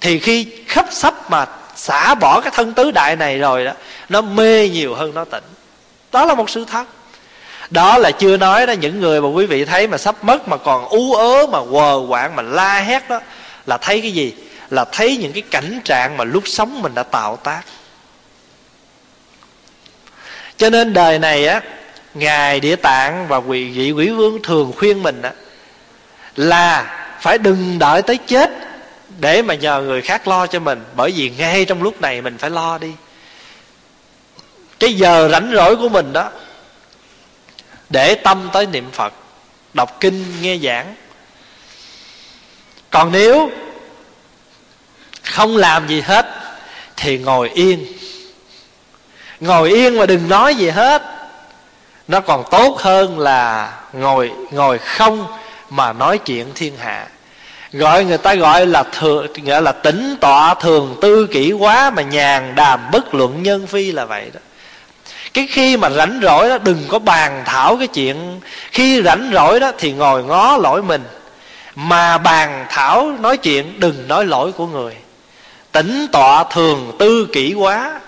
thì khi khắp sắp mà xả bỏ cái thân tứ đại này rồi đó, nó mê nhiều hơn nó tỉnh. Đó là một sự thật. Đó là chưa nói đó, những người mà quý vị thấy mà sắp mất, mà còn ú ớ, mà quờ quạng, mà la hét đó, là thấy cái gì? Là thấy những cái cảnh trạng mà lúc sống mình đã tạo tác. Cho nên đời này á, ngài địa tạng và vị vị quỷ vương thường khuyên mình á, là phải đừng đợi tới chết để mà nhờ người khác lo cho mình. Bởi vì ngay trong lúc này mình phải lo đi. Cái giờ rảnh rỗi của mình đó, để tâm tới niệm phật, đọc kinh, nghe giảng. Còn nếu không làm gì hết, thì ngồi yên. Ngồi yên mà đừng nói gì hết. Nó còn tốt hơn là ngồi ngồi không mà nói chuyện thiên hạ gọi người ta gọi là thường nghĩa là tỉnh tọa thường tư kỹ quá mà nhàn đàm bất luận nhân phi là vậy đó. Cái khi mà rảnh rỗi đó, đừng có bàn thảo cái chuyện. Khi rảnh rỗi đó thì ngồi ngó lỗi mình. Mà bàn thảo nói chuyện, đừng nói lỗi của người. Tỉnh tọa thường tư kỹ quá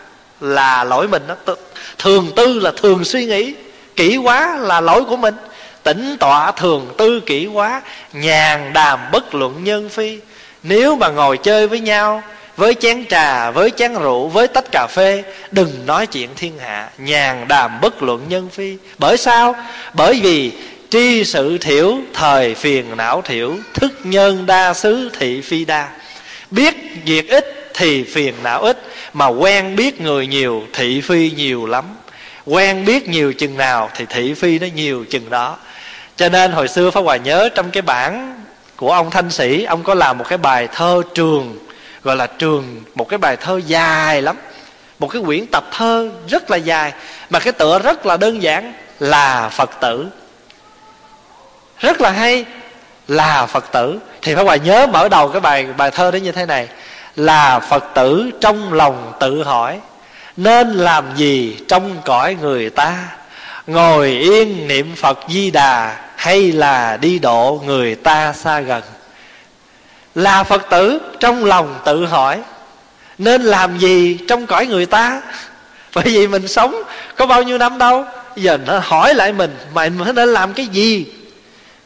là lỗi mình đó. Thường tư là thường suy nghĩ kỹ quá là lỗi của mình tỉnh tọa thường tư kỷ quá, nhàn đàm bất luận nhân phi. Nếu mà ngồi chơi với nhau, với chén trà, với chén rượu, với tách cà phê, đừng nói chuyện thiên hạ, nhàn đàm bất luận nhân phi. Bởi sao? Bởi vì tri sự thiểu, thời phiền não thiểu, thức nhân đa xứ thị phi đa. Biết việc ít thì phiền não ít, mà quen biết người nhiều thị phi nhiều lắm. Quen biết nhiều chừng nào thì thị phi nó nhiều chừng đó cho nên hồi xưa pháp hòa nhớ trong cái bản của ông thanh sĩ, ông có làm một cái bài thơ trường, gọi là trường, một cái bài thơ dài lắm. Một cái quyển tập thơ rất là dài, mà cái tựa rất là đơn giản, là phật tử. Rất là hay, là phật tử. Thì pháp hòa nhớ mở đầu cái bài bài thơ đó như thế này, là phật tử trong lòng tự hỏi, nên làm gì trong cõi người ta? Ngồi yên niệm phật di đà hay là đi độ người ta xa gần? Là phật tử trong lòng tự hỏi, nên làm gì trong cõi người ta? Bởi vì mình sống có bao nhiêu năm đâu, giờ nó hỏi lại mình mình nên làm cái gì?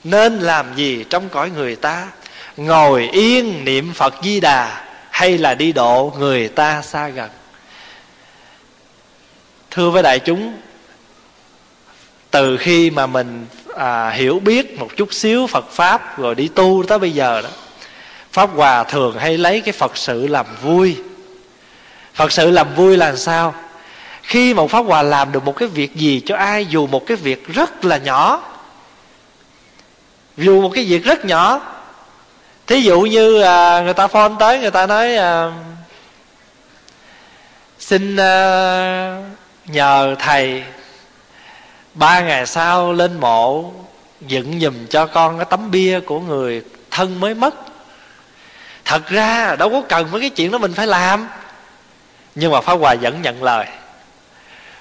Nên làm gì trong cõi người ta? Ngồi yên niệm phật di đà hay là đi độ người ta xa gần? Thưa với đại chúng, từ khi mà mình à, hiểu biết một chút xíu phật pháp rồi đi tu tới bây giờ đó. Pháp hòa thường hay lấy cái phật sự làm vui. Phật sự làm vui là sao? Khi một pháp hòa làm được một cái việc gì cho ai dù một cái việc rất là nhỏ dù một cái việc rất nhỏ thí dụ như à, người ta phone tới người ta nói à, xin à, nhờ thầy ba ngày sau lên mộ dựng giùm cho con cái tấm bia của người thân mới mất. Thật ra đâu có cần mấy cái chuyện đó mình phải làm. Nhưng mà pháp hòa vẫn nhận lời.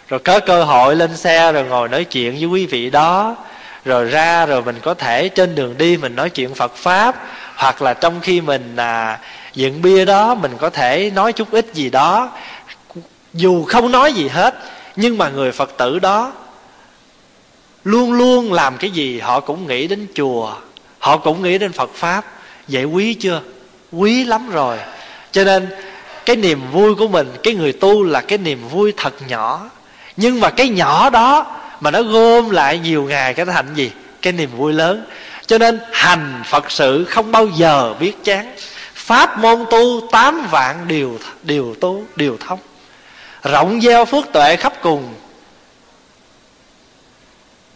Rồi có cơ hội lên xe rồi ngồi nói chuyện với quý vị đó. Rồi ra rồi mình có thể trên đường đi mình nói chuyện phật pháp. Hoặc là trong khi mình à, dựng bia đó mình có thể nói chút ít gì đó. Dù không nói gì hết nhưng mà người phật tử đó luôn luôn làm cái gì họ cũng nghĩ đến chùa, họ cũng nghĩ đến phật pháp. Vậy quý chưa? Quý lắm rồi. Cho nên cái niềm vui của mình, cái người tu là cái niềm vui thật nhỏ. Nhưng mà cái nhỏ đó mà nó gom lại nhiều ngày, cái thành gì? Cái niềm vui lớn. Cho nên hành phật sự không bao giờ biết chán. Pháp môn tu tám vạn điều điều tu, điều thông. Rộng gieo phước tuệ khắp cùng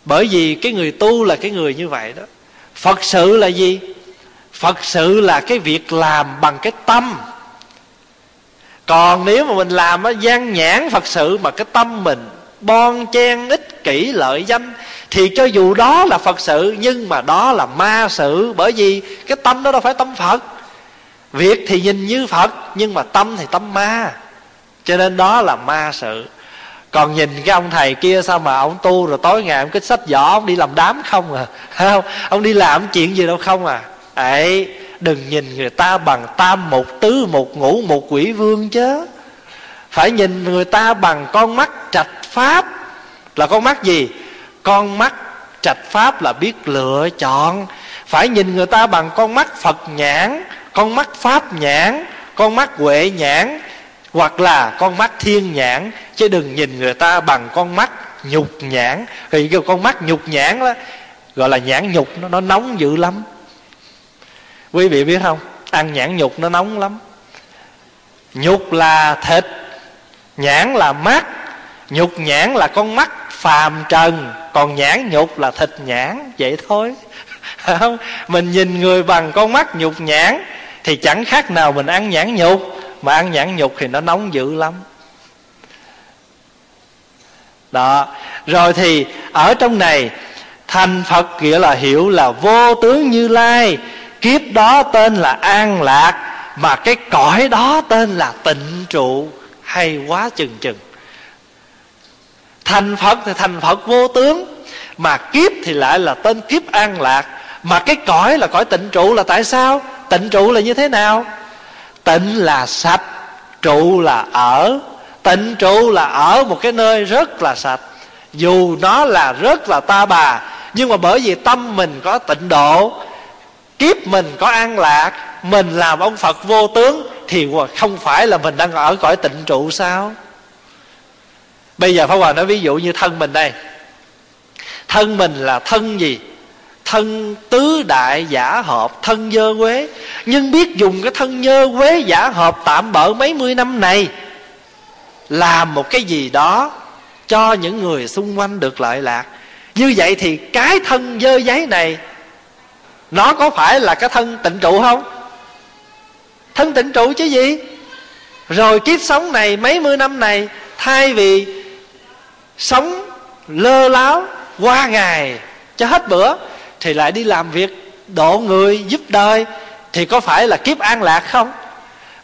bởi vì cái người tu là cái người như vậy đó. Phật sự là gì? Phật sự là cái việc làm bằng cái tâm. Còn nếu mà mình làm á, gian nhãn phật sự mà cái tâm mình bon chen, ích kỷ, lợi danh, thì cho dù đó là phật sự, nhưng mà đó là ma sự. Bởi vì cái tâm đó đâu phải tâm phật. Việc thì nhìn như phật, nhưng mà tâm thì tâm ma. Cho nên đó là ma sự còn nhìn cái ông thầy kia sao mà ông tu rồi tối ngày ông cứ sách vỏ ông đi làm đám không à? Không? Ông đi làm chuyện gì đâu không à? Ấy, đừng nhìn người ta bằng tam một tứ một ngũ một quỷ vương chứ. Phải nhìn người ta bằng con mắt trạch pháp. Là con mắt gì? Con mắt trạch pháp là biết lựa chọn. Phải nhìn người ta bằng con mắt phật nhãn, con mắt pháp nhãn, con mắt huệ nhãn hoặc là con mắt thiên nhãn chứ đừng nhìn người ta bằng con mắt nhục nhãn. Thì kêu con mắt nhục nhãn đó gọi là nhãn nhục nó, nó nóng dữ lắm. Quý vị biết không? Ăn nhãn nhục nó nóng lắm. Nhục là thịt nhãn là mắt nhục nhãn là con mắt phàm trần còn nhãn nhục là thịt nhãn. Vậy thôi. Không mình nhìn người bằng con mắt nhục nhãn thì chẳng khác nào mình ăn nhãn nhục mà ăn nhãn nhục thì nó nóng dữ lắm. Đó. Rồi thì ở trong này, thành phật nghĩa là hiểu là vô tướng như lai, kiếp đó tên là an lạc, mà cái cõi đó tên là tịnh trụ. Hay quá chừng chừng. Thành phật thì thành phật vô tướng, mà kiếp thì lại là tên kiếp an lạc. Mà cái cõi là cõi tịnh trụ là tại sao? Tịnh trụ là như thế nào? Tịnh là sạch, trụ là ở. Tịnh trụ là ở một cái nơi rất là sạch. Dù nó là rất là ta bà, nhưng mà bởi vì tâm mình có tịnh độ, kiếp mình có an lạc, mình làm ông phật vô tướng, thì không phải là mình đang ở cõi tịnh trụ sao? Bây giờ pháp hòa nói ví dụ như thân mình đây. Thân mình là thân gì? Thân tứ đại giả hợp, thân dơ quế. Nhưng biết dùng cái thân nhơ quế giả hợp tạm bỡ mấy mươi năm này làm một cái gì đó cho những người xung quanh được lợi lạc. Như vậy thì cái thân dơ giấy này, nó có phải là cái thân tịnh trụ không? Thân tịnh trụ chứ gì? Rồi kiếp sống này, mấy mươi năm này, thay vì sống lơ láo, qua ngày cho hết bữa thì lại đi làm việc độ người giúp đời, thì có phải là kiếp an lạc không?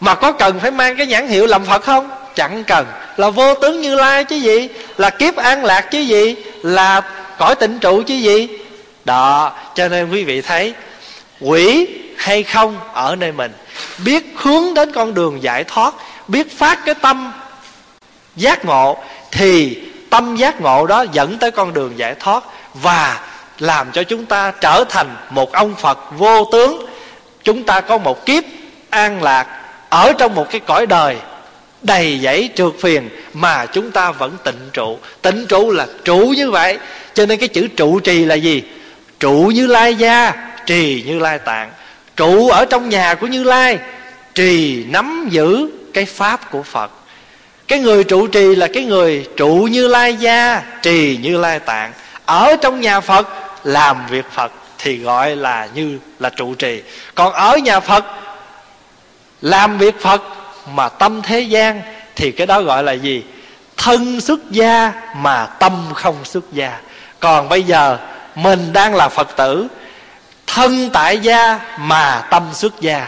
Mà có cần phải mang cái nhãn hiệu làm phật không? Chẳng cần. Là vô tướng như lai chứ gì? Là kiếp an lạc chứ gì? Là cõi tịnh trụ chứ gì? Đó, cho nên quý vị thấy, quỷ hay không ở nơi mình, biết hướng đến con đường giải thoát, biết phát cái tâm giác ngộ, thì tâm giác ngộ đó dẫn tới con đường giải thoát và làm cho chúng ta trở thành một ông phật vô tướng. Chúng ta có một kiếp an lạc ở trong một cái cõi đời đầy dẫy trượt phiền mà chúng ta vẫn tịnh trụ. Tịnh trụ là trụ như vậy. Cho nên cái chữ trụ trì là gì? Trụ như lai gia, trì như lai tạng. Trụ ở trong nhà của như lai, trì nắm giữ cái pháp của phật. Cái người trụ trì là cái người trụ như lai gia, trì như lai tạng. Ở trong nhà phật làm việc phật thì gọi là như là trụ trì. Còn ở nhà phật, làm việc phật mà tâm thế gian thì cái đó gọi là gì? Thân xuất gia mà tâm không xuất gia. Còn bây giờ mình đang là phật tử, thân tại gia mà tâm xuất gia.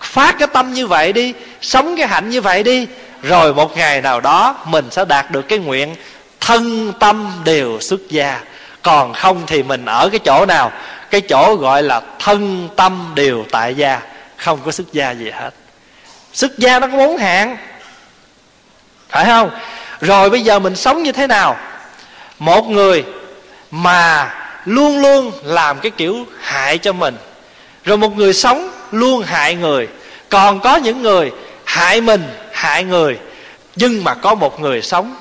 Phát cái tâm như vậy đi, sống cái hạnh như vậy đi, rồi một ngày nào đó mình sẽ đạt được cái nguyện thân tâm đều xuất gia còn không thì mình ở cái chỗ nào? Cái chỗ gọi là thân tâm đều tại gia. Không có xuất gia gì hết. Xuất gia nó có bốn hạn phải không? Rồi bây giờ mình sống như thế nào? Một người mà luôn luôn làm cái kiểu hại cho mình. Rồi một người sống luôn hại người. Còn có những người hại mình, hại người. Nhưng mà có một người sống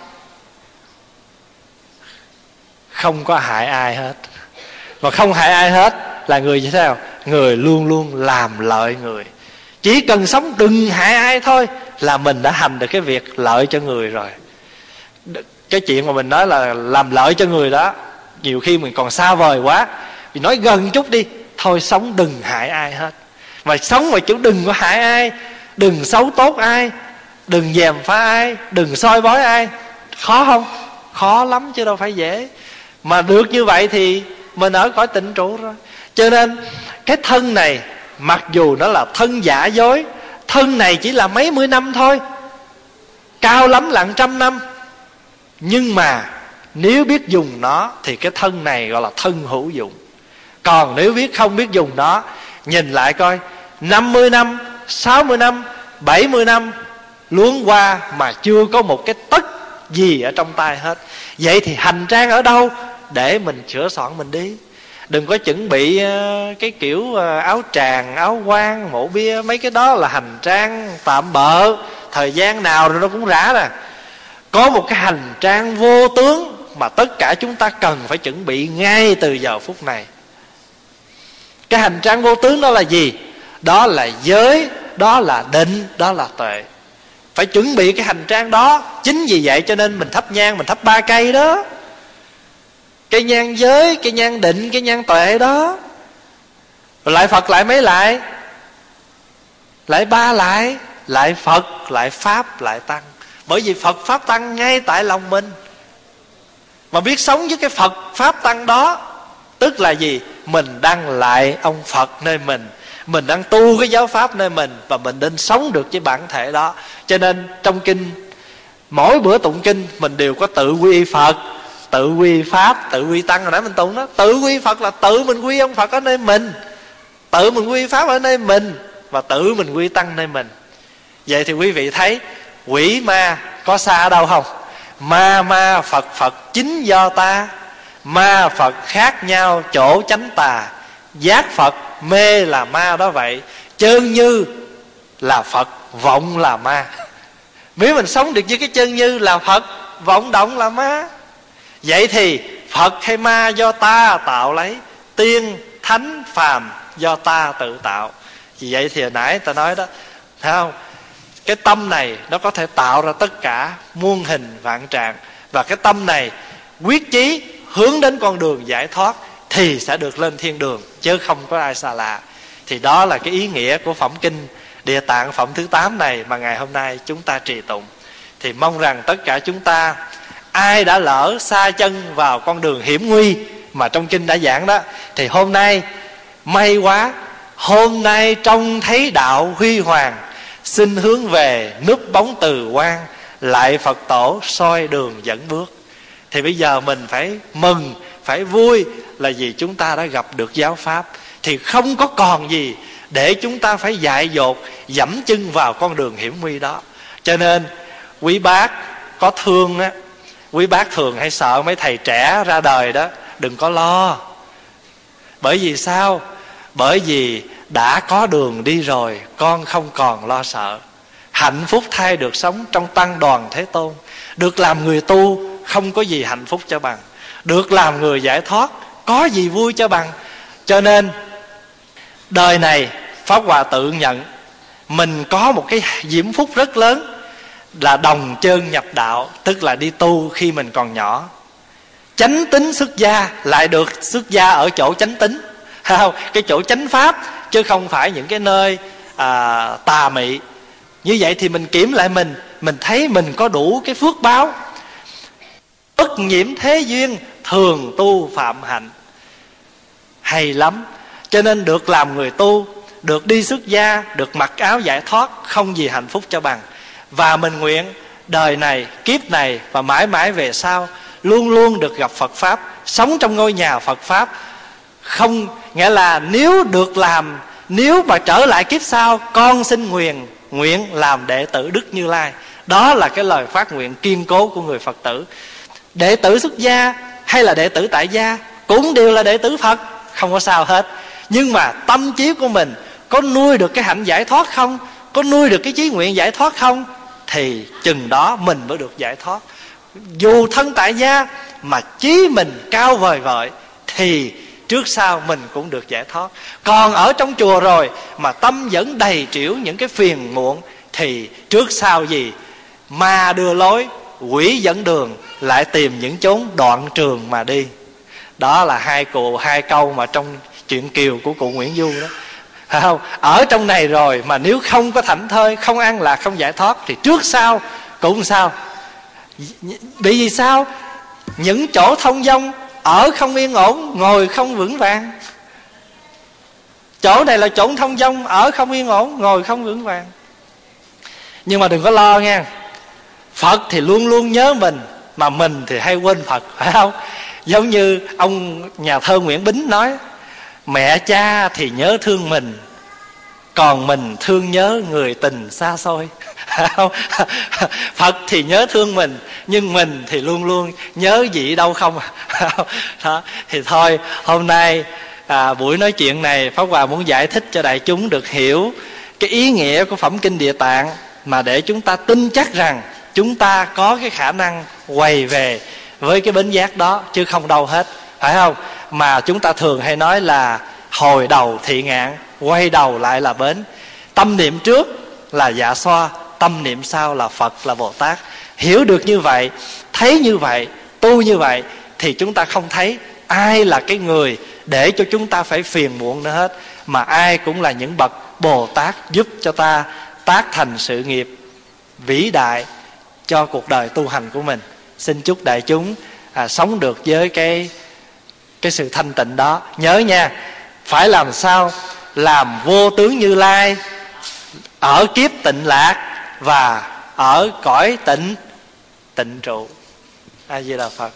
không có hại ai hết. Và không hại ai hết là người như thế nào? Người luôn luôn làm lợi người. Chỉ cần sống đừng hại ai thôi là mình đã hành được cái việc lợi cho người rồi. Cái chuyện mà mình nói là làm lợi cho người đó, nhiều khi mình còn xa vời quá. Mình nói gần chút đi, thôi sống đừng hại ai hết. Mà sống mà chứ đừng có hại ai, đừng xấu tốt ai, đừng dèm phá ai, đừng soi bói ai, khó không? Khó lắm chứ đâu phải dễ mà được như vậy thì mình ở cõi tịnh trụ rồi. Cho nên, cái thân này, mặc dù nó là thân giả dối, thân này chỉ là mấy mươi năm thôi, cao lắm là trăm năm. Nhưng mà, nếu biết dùng nó, thì cái thân này gọi là thân hữu dụng. Còn nếu biết không biết dùng nó, nhìn lại coi 50 năm 60 năm 70 năm, luống qua mà chưa có một cái tất gì ở trong tay hết. Vậy thì hành trang ở đâu? Để mình sửa soạn mình đi. Đừng có chuẩn bị ờ, cái kiểu ờ, áo tràng, áo quan mộ bia, mấy cái đó là hành trang tạm bợ. Thời gian nào rồi nó cũng rã nè có một cái hành trang vô tướng mà tất cả chúng ta cần phải chuẩn bị ngay từ giờ phút này. Cái hành trang vô tướng đó là gì? Đó là giới, đó là định, đó là tuệ. Phải chuẩn bị cái hành trang đó. Chính vì vậy cho nên mình thắp nhang, mình thắp ba cây đó cái nhang giới, cái nhang định, cái nhang tuệ đó. Rồi lại phật lại mấy lại? Lại ba lại lại phật, lại pháp, lại tăng. Bởi vì phật, pháp, tăng ngay tại lòng mình. Mà biết sống với cái phật, pháp, tăng đó, tức là gì? Mình đang lại ông phật nơi mình. Mình đang tu cái giáo pháp nơi mình và mình nên sống được với bản thể đó. Cho nên trong kinh, mỗi bữa tụng kinh, mình đều có tự quy y phật tự quy pháp, tự quy tăng. Hồi nãy mình tụng đó, tự quy phật là tự mình quy ông phật ở nơi mình. Tự mình quy pháp ở nơi mình và tự mình quy tăng nơi mình. Vậy thì quý vị thấy, quỷ ma có xa ở đâu không? Ma ma, phật phật chính do ta. Ma, phật khác nhau, chỗ chánh tà. Giác phật mê là ma đó vậy. Chơn như là phật, vọng là ma. Nếu mình sống được với cái chân như là phật, vọng động là ma vậy thì phật hay ma do ta tạo lấy, tiên thánh phàm do ta tự tạo. Vì vậy thì hồi nãy ta nói đó, thấy không? Cái tâm này nó có thể tạo ra tất cả muôn hình vạn trạng. Và cái tâm này quyết chí hướng đến con đường giải thoát thì sẽ được lên thiên đường, chứ không có ai xa lạ. Thì đó là cái ý nghĩa của phẩm kinh địa tạng phẩm thứ 8 này mà ngày hôm nay chúng ta trì tụng. Thì mong rằng tất cả chúng ta ai đã lỡ xa chân vào con đường hiểm nguy mà trong kinh đã giảng đó, thì hôm nay, may quá, hôm nay trông thấy đạo huy hoàng, xin hướng về núp bóng từ quan, lại phật tổ soi đường dẫn bước. Thì bây giờ mình phải mừng, phải vui là vì chúng ta đã gặp được giáo pháp. Thì không có còn gì để chúng ta phải dại dột, dẫm chân vào con đường hiểm nguy đó. Cho nên, quý bác có thương á quý bác thường hay sợ mấy thầy trẻ ra đời đó, đừng có lo. Bởi vì sao? Bởi vì đã có đường đi rồi, con không còn lo sợ. Hạnh phúc thay được sống trong tăng đoàn thế tôn. Được làm người tu, không có gì hạnh phúc cho bằng. Được làm người giải thoát, có gì vui cho bằng. Cho nên, đời này, pháp hòa tự nhận, mình có một cái diễm phúc rất lớn là đồng chân nhập đạo tức là đi tu khi mình còn nhỏ. Chánh tính xuất gia lại được xuất gia ở chỗ chánh tính. Không? Cái chỗ chánh pháp chứ không phải những cái nơi à, tà mị. Như vậy thì mình kiểm lại mình mình thấy mình có đủ cái phước báo. Bất nhiễm thế duyên thường tu phạm hạnh. Hay lắm. Cho nên được làm người tu được đi xuất gia được mặc áo giải thoát không gì hạnh phúc cho bằng và mình nguyện đời này, kiếp này và mãi mãi về sau luôn luôn được gặp phật pháp, sống trong ngôi nhà phật pháp. Không, nghĩa là nếu được làm, nếu mà trở lại kiếp sau, con xin nguyện nguyện làm đệ tử đức như lai. Đó là cái lời phát nguyện kiên cố của người phật tử. Đệ tử xuất gia hay là đệ tử tại gia cũng đều là đệ tử phật, không có sao hết. Nhưng mà tâm trí của mình có nuôi được cái hạnh giải thoát không? Có nuôi được cái chí nguyện giải thoát không? Thì chừng đó mình mới được giải thoát. Dù thân tại gia mà chí mình cao vời vợi thì trước sau mình cũng được giải thoát. Còn ở trong chùa rồi mà tâm vẫn đầy triểu những cái phiền muộn thì trước sau gì? Ma đưa lối, quỷ dẫn đường, lại tìm những chốn đoạn trường mà đi. Đó là hai cụ, hai câu mà trong chuyện kiều của cụ nguyễn du đó. Phải không, ở trong này rồi mà nếu không có thảnh thơi, không ăn là không giải thoát, thì trước sau cũng sao? Bị gì sao? Những chỗ thông dong ở không yên ổn, ngồi không vững vàng. Chỗ này là chỗ thông dong, ở không yên ổn, ngồi không vững vàng. Nhưng mà đừng có lo nha. Phật thì luôn luôn nhớ mình, mà mình thì hay quên phật, phải không? Giống như ông nhà thơ nguyễn bính nói mẹ cha thì nhớ thương mình còn mình thương nhớ người tình xa xôi. Phật thì nhớ thương mình nhưng mình thì luôn luôn nhớ gì đâu không? Đó thì thôi hôm nay à, buổi nói chuyện này pháp hòa muốn giải thích cho đại chúng được hiểu cái ý nghĩa của phẩm kinh địa tạng mà để chúng ta tin chắc rằng chúng ta có cái khả năng quay về với cái bến giác đó chứ không đâu hết phải không? Mà chúng ta thường hay nói là hồi đầu thị ngạn quay đầu lại là bến. Tâm niệm trước là dạ xoa tâm niệm sau là phật là bồ tát. Hiểu được như vậy thấy như vậy tu như vậy thì chúng ta không thấy ai là cái người để cho chúng ta phải phiền muộn nữa hết mà ai cũng là những bậc bồ tát giúp cho ta tác thành sự nghiệp vĩ đại cho cuộc đời tu hành của mình. Xin chúc đại chúng à, sống được với cái cái sự thanh tịnh đó. Nhớ nha, phải làm sao làm vô tướng như lai ở kiếp tịnh lạc và ở cõi tịnh tịnh trụ. A di đà phật.